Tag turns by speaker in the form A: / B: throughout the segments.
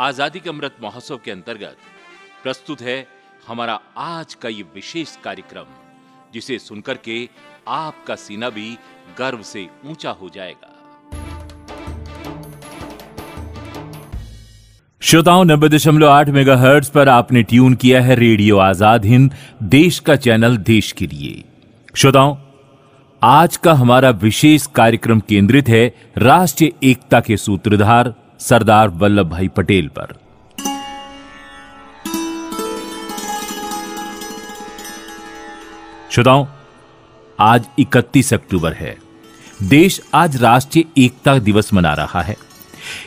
A: आज़ादी के अमृत महोत्सव के अंतर्गत प्रस्तुत है हमारा आज का ये विशेष कार्यक्रम, जिसे सुनकर के आपका सीना भी गर्व से ऊँचा हो जाएगा। श्रोताओं, नब्बे दशमलव आठ मेगा पर आपने ट्यून किया है रेडियो आज़ाद हिंद, देश का चैनल देश के लिए। श्रोताओं, आज का हमारा विशेष कार्यक्रम केंद्रित है राष्ट्रीय एकता के सूत्रधार सरदार वल्लभ भाई पटेल पर। श्रोताओं, आज 31 अक्टूबर है। देश आज राष्ट्रीय एकता दिवस मना रहा है।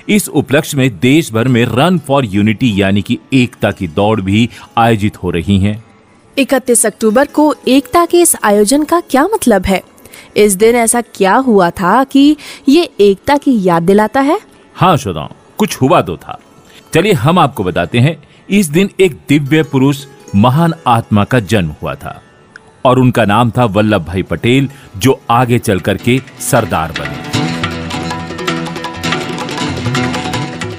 A: इस उपलक्ष्य में देश भर में रन फॉर यूनिटी यानी कि एकता की दौड़ भी आयोजित हो रही है।
B: इकतीस अक्टूबर को एकता के इस आयोजन का क्या मतलब है? इस दिन ऐसा क्या हुआ था कि ये एकता की याद दिलाता है?
A: हाँ श्रोताओं कुछ हुआ तो था। चलिए हम आपको बताते हैं, इस दिन एक दिव्य पुरुष महान आत्मा का जन्म हुआ था और उनका नाम था वल्लभ भाई पटेल, जो आगे चल करके सरदार बने।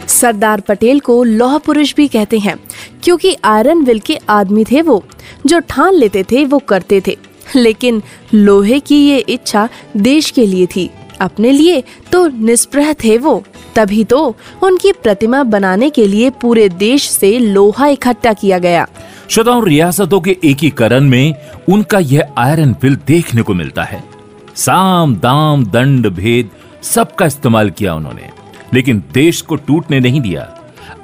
B: सरदार पटेल को लौह पुरुष भी कहते हैं, क्योंकि आयरन विल के आदमी थे वो, जो ठान लेते थे, वो करते थे। लेकिन लोहे की ये इच्छा देश के लिए थी, अपने लिए तो निष्प्रह थे वो। तभी तो उनकी प्रतिमा बनाने के लिए पूरे देश से लोहा इकट्ठा किया गया।
A: श्रोताओं रियासतों के एकीकरण में उनका यह आयरन बिल देखने को मिलता है। साम दाम दंड भेद सबका इस्तेमाल किया उन्होंने लेकिन देश को टूटने नहीं दिया।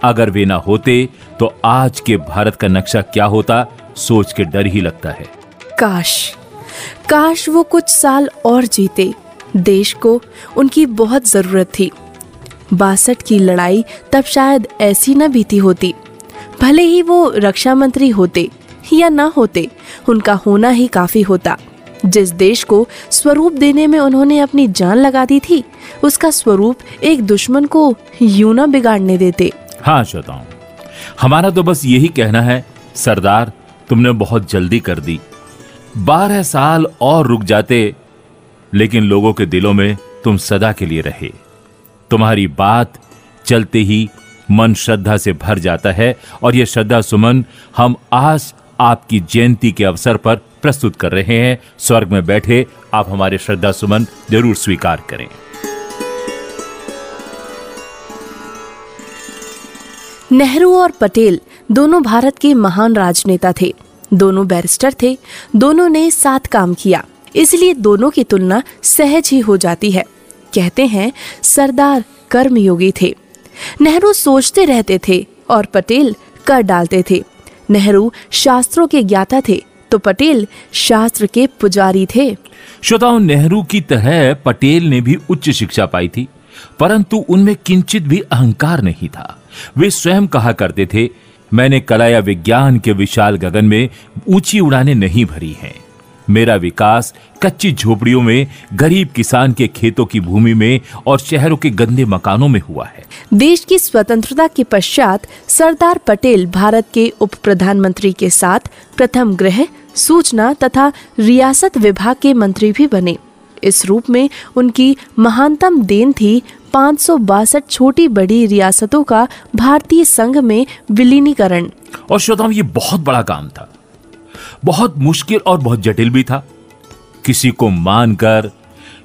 A: अगर वे ना होते तो आज के भारत का नक्शा क्या होता सोच के डर ही लगता है।
B: काश काश वो कुछ साल और जीते। देश को उनकी बहुत ज़रूरत थी। बासठ की लड़ाई तब शायद ऐसी न बीती होती। भले ही वो रक्षा मंत्री होते या ना होते, उनका होना ही काफ़ी होता। जिस देश को स्वरूप देने में उन्होंने अपनी जान लगा दी थी, उसका स्वरूप एक दुश्मन को यूँ ना बिगाड़ने देते।
A: हाँ श्रोताओं, हमारा तो बस यही कहना है, सरदार, तुमने बहुत जल्दी कर दी। बारह साल और रुक जाते, लेकिन लोगों के दिलों में तुम सदा के लिए रहे। तुम्हारी बात चलते ही मन श्रद्धा से भर जाता है और यह श्रद्धा सुमन हम आज आपकी जयंती के अवसर पर प्रस्तुत कर रहे हैं। स्वर्ग में बैठे आप हमारे श्रद्धा सुमन ज़रूर स्वीकार करें।
B: नेहरू और पटेल दोनों भारत के महान राजनेता थे। दोनों बैरिस्टर थे। दोनों ने साथ काम किया। इसलिए दोनों की तुलना सहज ही हो जाती है। कहते हैं, सरदार कर्मयोगी थे। नेहरू सोचते रहते थे और पटेल कर डालते थे। नेहरू शास्त्रों के ज्ञाता थे तो पटेल शास्त्र के पुजारी थे।
A: श्रोताओं, नेहरू की तरह पटेल ने भी उच्च शिक्षा पाई थी, परंतु उनमें किंचित भी अहंकार नहीं था। वे स्वयं कहा करते थे, मैंने कला या विज्ञान के विशाल गगन में ऊँची उड़ाने नहीं भरी हैं। मेरा विकास कच्ची झोपड़ियों में गरीब किसान के खेतों की भूमि में और शहरों के गंदे मकानों में हुआ है।
B: देश की स्वतंत्रता के पश्चात सरदार पटेल भारत के उप प्रधानमंत्री के साथ प्रथम गृह सूचना तथा रियासत विभाग के मंत्री भी बने। इस रूप में उनकी महानतम देन थी पाँच सौ बासठ छोटी बड़ी रियासतों का भारतीय संघ में विलीनीकरण।
A: और श्रोताओं ये बहुत बड़ा काम था। बहुत मुश्किल और बहुत जटिल भी था। किसी को मानकर,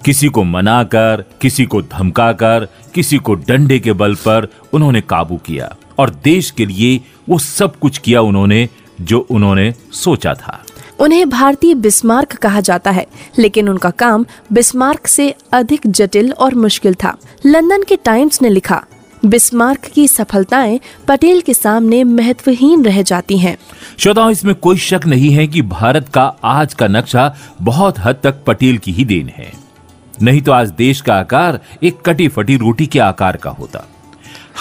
A: किसी को मनाकर, किसी को धमकाकर, किसी को डंडे के बल पर उन्होंने काबू किया और देश के लिए वो सब कुछ किया उन्होंने जो उन्होंने सोचा था।
B: उन्हें भारतीय बिस्मार्क कहा जाता है, लेकिन उनका काम बिस्मार्क से अधिक जटिल और मुश्किल था। लंदन के टाइम्स ने लिखा बिस्मार्क की सफलताएँ पटेल के सामने महत्वहीन रह जाती हैं।
A: श्रोताओं, इसमें कोई शक नहीं है कि भारत का आज का नक्शा बहुत हद तक पटेल की ही देन है। नहीं तो आज देश का आकार एक कटी फटी रोटी के आकार का होता।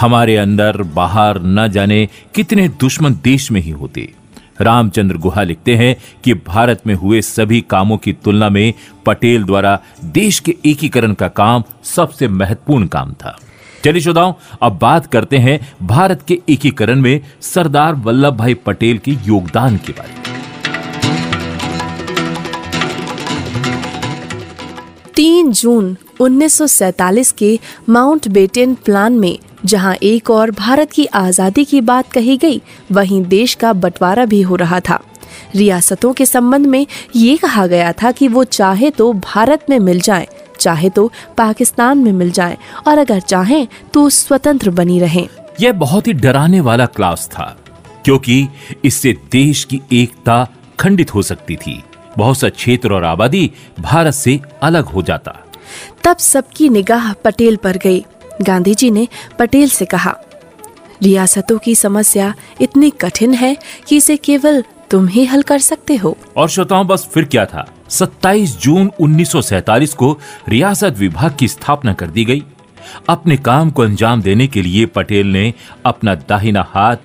A: हमारे अंदर बाहर न जाने कितने दुश्मन देश में ही होते। रामचंद्र गुहा लिखते हैं कि भारत में हुए सभी कामों की तुलना में पटेल द्वारा देश के एकीकरण का काम सबसे महत्वपूर्ण काम था। चलिए श्रोताओं अब बात करते हैं भारत के एकीकरण में सरदार वल्लभ भाई पटेल के योगदान के बारे में।
B: तीन जून 1947 के माउंट बेटेन प्लान में जहाँ एक और भारत की आज़ादी की बात कही गई वहीं देश का बंटवारा भी हो रहा था। रियासतों के संबंध में ये कहा गया था कि वो चाहे तो भारत में मिल जाएँ, चाहे तो पाकिस्तान में मिल जाएँ और अगर चाहें तो स्वतंत्र बनी रहें।
A: यह बहुत ही डराने वाला क्लास था क्योंकि इससे देश की एकता खंडित हो सकती थी। बहुत सा क्षेत्र और आबादी भारत से अलग हो जाता।
B: तब सबकी निगाह पटेल पर गई। गांधी जी ने पटेल से कहा रियासतों की समस्या इतनी कठिन है कि इसे केवल तुम ही हल कर सकते हो।
A: और श्रोताओं बस फिर क्या था? 27 जून 1947 को रियासत विभाग की स्थापना कर दी गई। अपने काम को अंजाम देने के लिए पटेल ने अपना दाहिना हाथ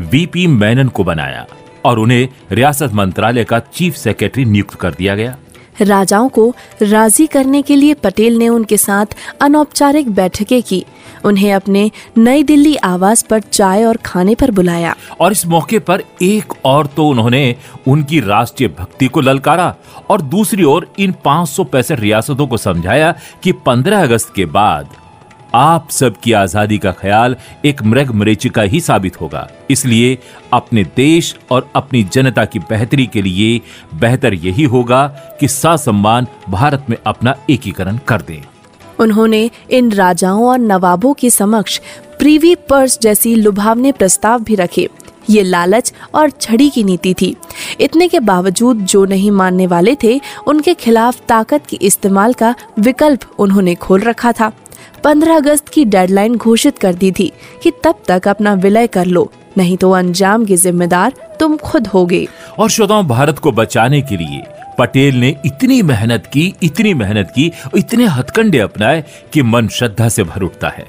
A: वीपी मैनन को बनाया और उन्हें रियासत मंत्रालय का चीफ सेक्रेटरी नियुक्त कर दिया गया।
B: राजाओं को राज़ी करने के लिए पटेल ने उनके साथ अनौपचारिक बैठकें की। उन्हें अपने नई दिल्ली आवास पर चाय और खाने पर बुलाया।
A: और इस मौके पर एक और तो उन्होंने उनकी राष्ट्रीय भक्ति को ललकारा और दूसरी ओर इन पाँच सौ पैंसठ रियासतों को समझाया कि 15 अगस्त के बाद आप सबकी आज़ादी का ख्याल एक मृग मरीचिका ही साबित होगा। इसलिए अपने देश और अपनी जनता की बेहतरी के लिए बेहतर यही होगा कि सम्मान भारत में अपना एकीकरण कर दें।
B: उन्होंने इन राजाओं और नवाबों के समक्ष प्रीवी पर्स जैसी लुभावने प्रस्ताव भी रखे। ये लालच और छड़ी की नीति थी। इतने के बावजूद जो नहीं मानने वाले थे, उनके खिलाफ ताकत के इस्तेमाल का विकल्प उन्होंने खोल रखा था। 15 अगस्त की डेडलाइन घोषित कर दी थी कि तब तक अपना विलय कर लो नहीं तो अंजाम के जिम्मेदार तुम खुद होगे।
A: और श्रोताओं भारत को बचाने के लिए पटेल ने इतनी मेहनत की इतनी मेहनत की इतने हथकंडे अपनाए कि मन श्रद्धा से भर उठता है।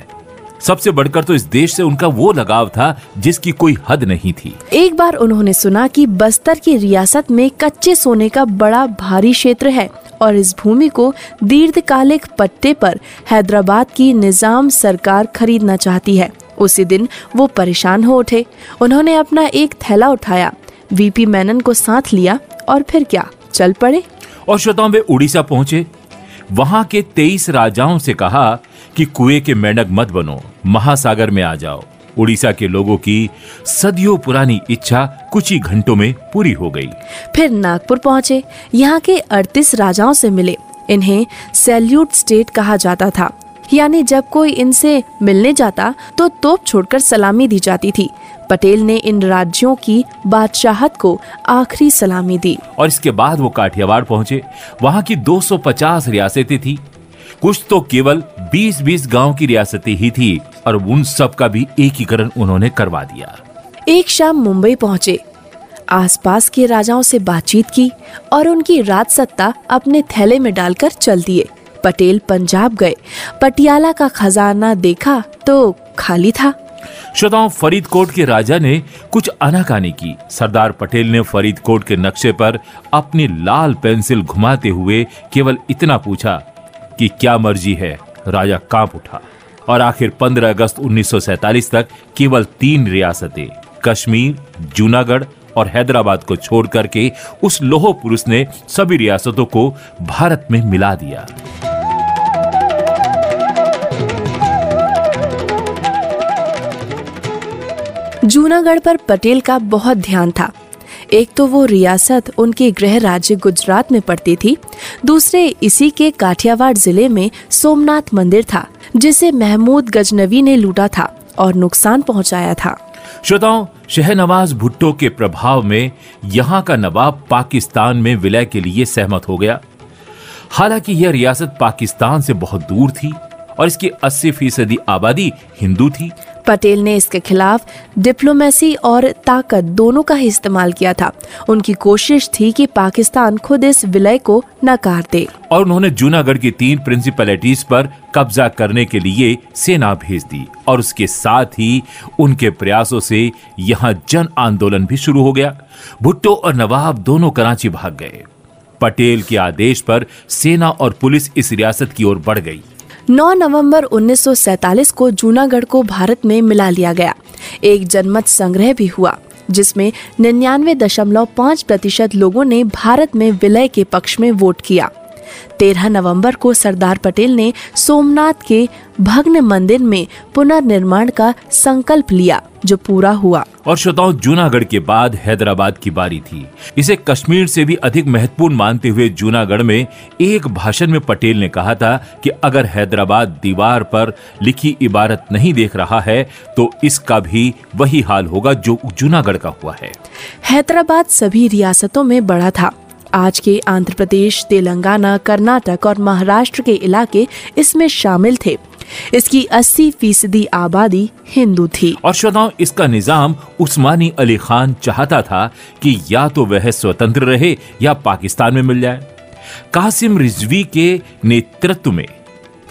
A: सबसे बढ़कर तो इस देश से उनका वो लगाव था जिसकी कोई हद नहीं थी।
B: एक बार उन्होंने सुना कि बस्तर की रियासत में कच्चे सोने का बड़ा भारी क्षेत्र है। और इस भूमि को दीर्घकालिक पट्टे पर हैदराबाद की निज़ाम सरकार खरीदना चाहती है। उसी दिन वो परेशान हो उठे। उन्होंने अपना एक थैला उठाया। वीपी मैनन को साथ लिया और फिर क्या? चल पड़े।
A: और श्रोताओं, वे उड़ीसा पहुँचे। वहाँ के तेईस राजाओं से कहा कि कुएँ के मेंढक मत बनो, महासागर में आ जाओ। उड़ीसा के लोगों की सदियों पुरानी इच्छा कुछ ही घंटों में पूरी हो गई।
B: फिर नागपुर पहुँचे। यहाँ के अड़तीस राजाओं से मिले। इन्हें सैल्यूट स्टेट कहा जाता था। यानी जब कोई इनसे मिलने जाता तो तोप छोड़कर सलामी दी जाती थी। पटेल ने इन राज्यों की बादशाहत को आखिरी सलामी दी।
A: और इसके बाद वो काठियावाड़ पहुँचे। वहाँ की 250 रियासतें थी। कुछ तो केवल 20-20 गाँव की रियासतें ही थी। और उन सब का भी एकीकरण उन्होंने करवा दिया।
B: एक शाम मुंबई पहुँचे। आसपास के राजाओं से बातचीत की और उनकी राज सत्ता अपने थैले में डालकर चल दिए। पटेल पंजाब गए। पटियाला का खजाना देखा तो खाली था।
A: श्रोताओं फरीदकोट के राजा ने कुछ अनाकानी की। सरदार पटेल ने फरीदकोट के नक्शे पर अपनी लाल पेंसिल घुमाते हुए केवल इतना पूछा कि क्या मर्ज़ी है? राजा काँप उठा। और आखिर 15 अगस्त 1947 तक केवल तीन रियासतें, कश्मीर, जूनागढ़ और हैदराबाद को छोड़ करके उस लोहो पुरुष ने सभी रियासतों को भारत में मिला दिया।
B: जूनागढ़ पर पटेल का बहुत ध्यान था। एक तो वो रियासत उनके गृह राज्य गुजरात में पड़ती थी, दूसरे इसी के काठियावाड़ ज़िले में सोमनाथ मंदिर था, जिसे महमूद गजनवी ने लूटा था और नुकसान पहुँचाया था।
A: श्रोताओं, शहनवाज भुट्टो के प्रभाव में यहाँ का नवाब पाकिस्तान में विलय के लिए सहमत हो गया। हालाँकि यह रियासत पाकिस्तान से बहुत दूर थी और इसकी 80 फ़ीसदी आबादी हिंदू थी।
B: पटेल ने इसके खिलाफ डिप्लोमेसी और ताकत दोनों का ही इस्तेमाल किया था। उनकी कोशिश थी कि पाकिस्तान खुद इस विलय को नकार दे।
A: और उन्होंने जूनागढ़ की तीन प्रिंसिपलिटीज पर कब्जा करने के लिए सेना भेज दी और उसके साथ ही उनके प्रयासों से यहाँ जन आंदोलन भी शुरू हो गया। भुट्टो और नवाब दोनों कराची भाग गए। पटेल के आदेश पर सेना और पुलिस इस रियासत की ओर बढ़ गई।
B: 9 नवंबर 1947 को जूनागढ़ को भारत में मिला लिया गया। एक जनमत संग्रह भी हुआ, जिसमें निन्यानवे दशमलव पाँच प्रतिशत लोगों ने भारत में विलय के पक्ष में वोट किया। तेरह नवंबर को सरदार पटेल ने सोमनाथ के भग्न मंदिर में पुनर्निर्माण का संकल्प लिया जो पूरा हुआ।
A: और श्रोताओं जूनागढ़ के बाद हैदराबाद की बारी थी। इसे कश्मीर से भी अधिक महत्वपूर्ण मानते हुए जूनागढ़ में एक भाषण में पटेल ने कहा था कि अगर हैदराबाद दीवार पर लिखी इबारत नहीं देख रहा है तो इसका भी वही हाल होगा जो जूनागढ़ का हुआ है।
B: हैदराबाद सभी रियासतों में बड़ा था। आज के आंध्र प्रदेश, तेलंगाना, कर्नाटक और महाराष्ट्र के इलाके इसमें शामिल थे। इसकी 80 फ़ीसदी आबादी हिंदू थी।
A: और श्रोताओं, इसका निज़ाम उस्मानी अली खान चाहता था कि या तो वह स्वतंत्र रहे या पाकिस्तान में मिल जाए। कासिम रिजवी के नेतृत्व में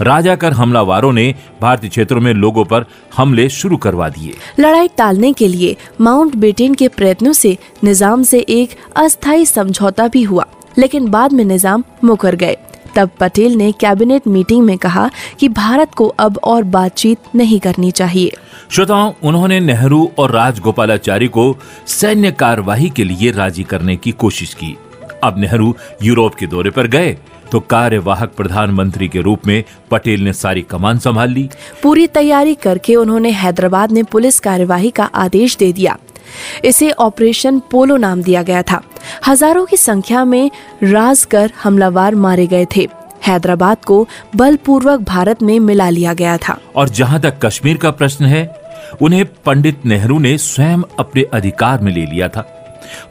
A: राजा कर हमलावारों ने भारतीय क्षेत्रों में लोगों पर हमले शुरू करवा दिए।
B: लड़ाई टालने के लिए माउंट बेटेन के प्रयत्नों से निज़ाम से एक अस्थायी समझौता भी हुआ लेकिन बाद में निज़ाम मुकर गए। तब पटेल ने कैबिनेट मीटिंग में कहा कि भारत को अब और बातचीत नहीं करनी चाहिए।
A: श्रोताओं उन्होंने नेहरू और राजगोपालाचारी को सैन्य कार्यवाही के लिए राज़ी करने की कोशिश की। अब नेहरू यूरोप के दौरे पर गए तो कार्यवाहक प्रधानमंत्री के रूप में पटेल ने सारी कमान संभाल ली।
B: पूरी तैयारी करके उन्होंने हैदराबाद में पुलिस कार्यवाही का आदेश दे दिया। इसे ऑपरेशन पोलो नाम दिया गया था। हज़ारों की संख्या में राजकर हमलावर मारे गए थे। हैदराबाद को बलपूर्वक भारत में मिला लिया गया था।
A: और जहाँ तक कश्मीर का प्रश्न है उन्हें पंडित नेहरू ने स्वयं अपने अधिकार में ले लिया था।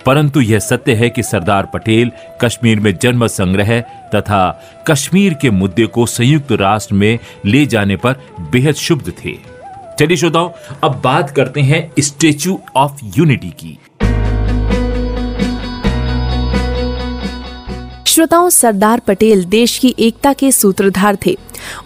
A: परंतु यह सत्य है कि सरदार पटेल कश्मीर में जन्म संग्रह तथा कश्मीर के मुद्दे को संयुक्त राष्ट्र में ले जाने पर बेहद शुभ थे। चलिए श्रोताओं, अब बात करते हैं स्टेच्यू ऑफ़ यूनिटी की।
B: श्रोताओं, सरदार पटेल देश की एकता के सूत्रधार थे।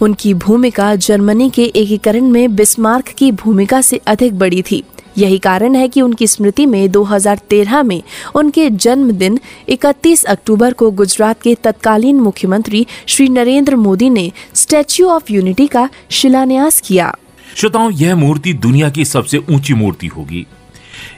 B: उनकी भूमिका जर्मनी के एकीकरण में बिस्मार्क की भूमिका से अधिक बड़ी थी। यही कारण है कि उनकी स्मृति में 2013 में उनके जन्मदिन 31 अक्टूबर को गुजरात के तत्कालीन मुख्यमंत्री श्री नरेंद्र मोदी ने स्टैच्यू ऑफ़ यूनिटी का शिलान्यास किया।
A: श्रोताओं, यह मूर्ति दुनिया की सबसे ऊँची मूर्ति होगी।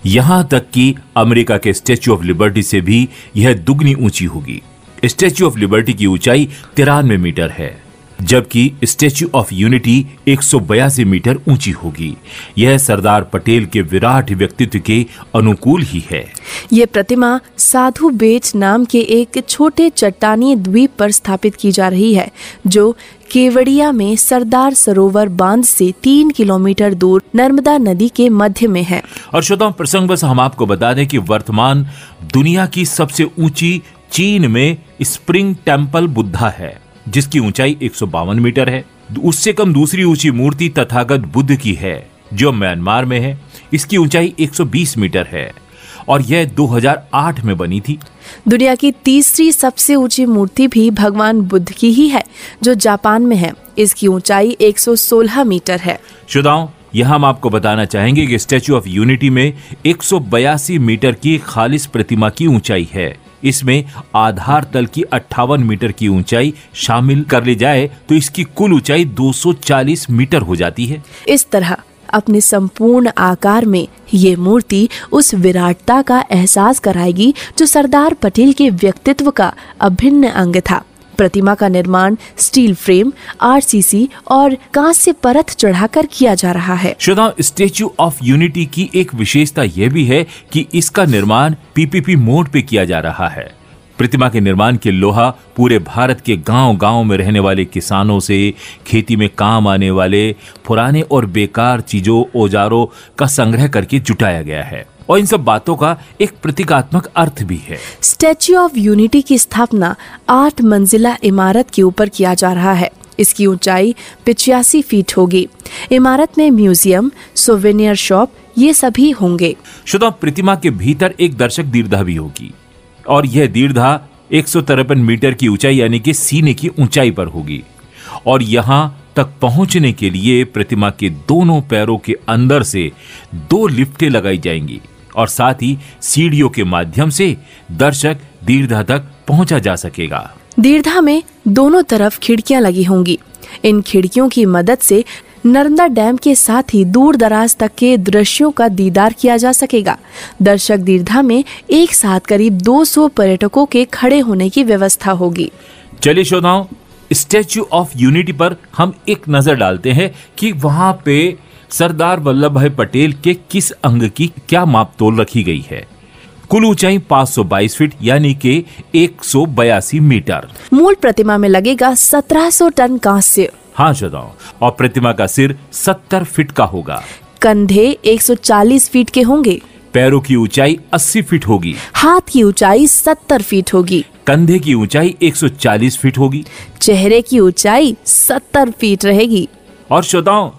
A: यहाँ तक कि अमेरिका के स्टैच्यू ऑफ़ लिबर्टी से भी यह दुगनी ऊँची होगी। स्टैच्यू ऑफ़ लिबर्टी की ऊंचाई तिरानवे मीटर है। जबकि स्टेच्यू ऑफ़ यूनिटी एक सौ बयासी मीटर ऊँची होगी। यह सरदार पटेल के विराट व्यक्तित्व के अनुकूल ही है।
B: ये प्रतिमा साधु बेच नाम के एक छोटे चट्टानी द्वीप पर स्थापित की जा रही है जो केवड़िया में सरदार सरोवर बाँध से तीन किलोमीटर दूर नर्मदा नदी के मध्य में है।
A: और श्रोताओं प्रसंग बस हम आपको बता दें कि वर्तमान दुनिया की सबसे ऊँची चीन में स्प्रिंग टेंपल बुद्धा है। जिसकी ऊंचाई एक सौ बावन मीटर है उससे कम दूसरी ऊँची मूर्ति तथागत बुद्ध की है जो म्यांमार में है। इसकी ऊंचाई 120 मीटर है और यह 2008 में बनी थी।
B: दुनिया की तीसरी सबसे ऊँची मूर्ति भी भगवान बुद्ध की ही है जो जापान में है। इसकी ऊंचाई 116 मीटर है।
A: शुदाओं यहाँ हम आपको बताना चाहेंगे कि स्टेचू ऑफ़ यूनिटी में एक सौ बयासी मीटर की खालिश प्रतिमा की ऊंचाई है। इसमें आधार तल की अट्ठावन मीटर की ऊंचाई शामिल कर ली जाए तो इसकी कुल ऊंचाई 240 मीटर हो जाती है।
B: इस तरह अपने संपूर्ण आकार में ये मूर्ति उस विराटता का एहसास कराएगी जो सरदार पटेल के व्यक्तित्व का अभिन्न अंग था। प्रतिमा का निर्माण स्टील फ्रेम आरसीसी और कांच से परत चढ़ाकर किया जा रहा है।
A: श्रोता स्टेच्यू ऑफ़ यूनिटी की एक विशेषता यह भी है कि इसका निर्माण पीपीपी मोड पे किया जा रहा है। प्रतिमा के निर्माण के लोहा पूरे भारत के गाँव गाँव में रहने वाले किसानों से खेती में काम आने वाले पुराने और बेकार चीज़ों, औजारों का संग्रह करके जुटाया गया है। और इन सब बातों का एक प्रतीकात्मक अर्थ भी है।
B: स्टैच्यू ऑफ़ यूनिटी की स्थापना आठ मंजिला इमारत के ऊपर किया जा रहा है। इसकी ऊंचाई पिचासी फीट होगी। इमारत में म्यूज़ियम सोवेनियर शॉप ये सभी होंगे।
A: शुदा प्रतिमा के भीतर एक दर्शक दीर्घा भी होगी। और यह दीर्घा एक सौ तिरपन मीटर की ऊंचाई यानी कि सीने की ऊंचाई पर होगी। और यहाँ तक पहुँचने के लिए प्रतिमा के दोनों पैरों के अंदर से दो लिफ्टें लगाई जाएँगी। और साथ ही सीढ़ियों के माध्यम से दर्शक दीर्घा तक पहुँचा जा सकेगा।
B: दीर्घा में दोनों तरफ़ खिड़कियाँ लगी होंगी। इन खिड़कियों की मदद से नर्मदा डैम के साथ ही दूर दराज तक के दृश्यों का दीदार किया जा सकेगा। दर्शक दीर्घा में एक साथ करीब 200 पर्यटकों के खड़े होने की व्यवस्था होगी।
A: चलिए श्रोताओं स्टैच्यू ऑफ़ यूनिटी पर हम एक नज़र डालते हैं कि वहाँ पे सरदार वल्लभ भाई पटेल के किस अंग की क्या मापतोल रखी गई है? कुल ऊंचाई 522 फीट यानी कि 182 मीटर।
B: मूल प्रतिमा में लगेगा 1700 टन कांस्य।
A: हाँ श्रोताओं और प्रतिमा का सिर 70 फीट का होगा।
B: कंधे 140 फीट के होंगे।
A: पैरों की ऊंचाई 80 फीट होगी।
B: हाथ की ऊंचाई 70 फीट होगी।
A: कंधे की ऊंचाई 140 फीट होगी।
B: चेहरे की ऊंचाई 70 फीट रहेगी।
A: और श्रोताओं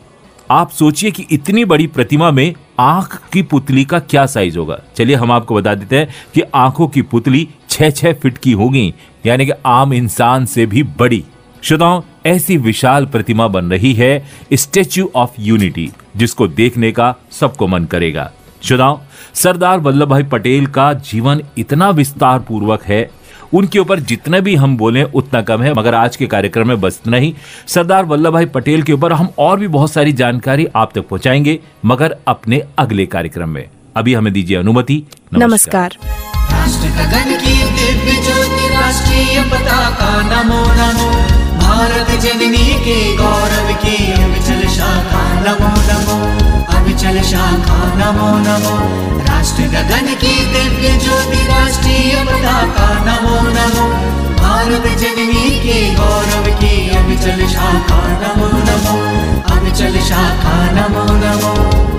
A: आप सोचिए कि इतनी बड़ी प्रतिमा में आँख की पुतली का क्या साइज़ होगा। चलिए हम आपको बता देते हैं कि आँखों की पुतली छह छह फीट की होगी, यानी कि आम इंसान से भी बड़ी। श्रोताओं, ऐसी विशाल प्रतिमा बन रही है स्टेच्यू ऑफ़ यूनिटी, जिसको देखने का सबको मन करेगा। श्रोताओं, सरदार वल्लभ भाई पटेल का जीवन इतना विस्तार पूर्वक है उनके ऊपर जितने भी हम बोले, उतना कम है। मगर आज के कार्यक्रम में बस इतना ही। सरदार वल्लभ भाई पटेल के ऊपर हम और भी बहुत सारी जानकारी आप तक पहुंचाएँगे, मगर अपने अगले कार्यक्रम में। अभी हमें दीजिए अनुमति।
B: नमस्कार।
C: राष्ट्र पताका नमो नमो। भारत जननी के गौरव की अविचल शाखा नमो नमो। अविचल शाखा नमो नमो। राष्ट्र गगन की दिव्य ज्योति राष्ट्रीय पताका नमो नमो। भारत जननी के गौरव की अविचल शाखा नमो नमो। अविचल शाखा नमो नमो।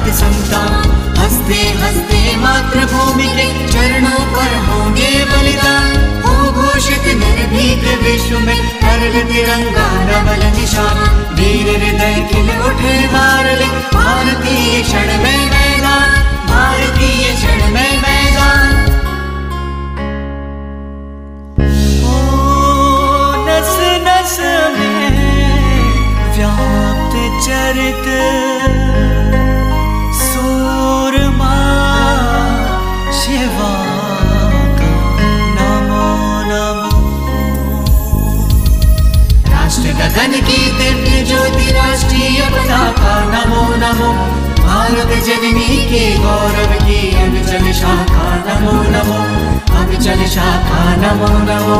C: भारत संतान। हँसते हँसते मातृभूमि के चरणों पर होंगे बलिदान। हो घोषित निर्भीक विश्व में हरल तिरंगा नवल निशान। वीर हृदय खिल उठे मारले भारतीय क्षण में मैदान। भारतीय क्षण में मैदान। में व्याप्त चरित शाखा नमो नमो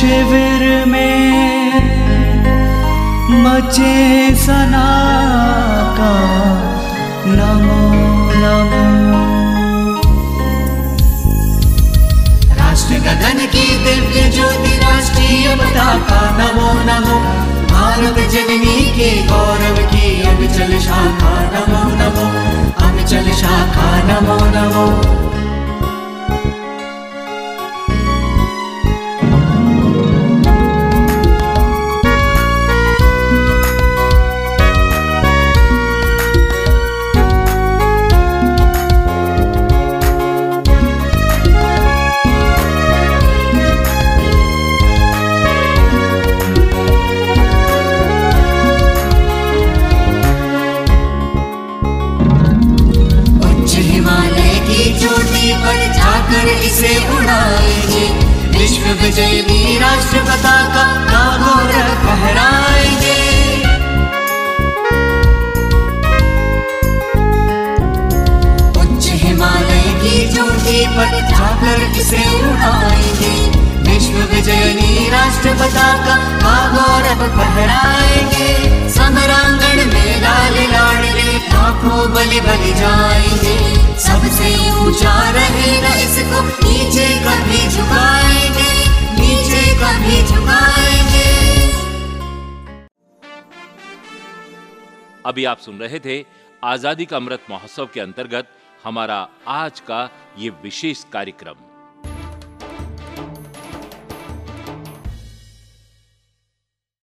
C: शिविर में मचे सना का नमो नमो। राष्ट्र गगन की दिव्य ज्योति, राष्ट्रीय पताका, नमो नमो। भारत जननी के गौरव की अविचल शाखा, नमो नमो। अविचल शाखा, नमो नमो। पर जाकर इसे उड़ाएँगे विश्व विजयी राष्ट्र पताका का गौरव फहराएँगे समरांगण में लाल लाडले लाखों बलि बलि जाएँगे। सबसे ऊँचा रहेगा इसको नीचे कभी झुकाएँगे, नीचे कभी झुकाएँगे।
A: अभी आप सुन रहे थे आज़ादी का अमृत महोत्सव के अंतर्गत हमारा आज का ये विशेष कार्यक्रम।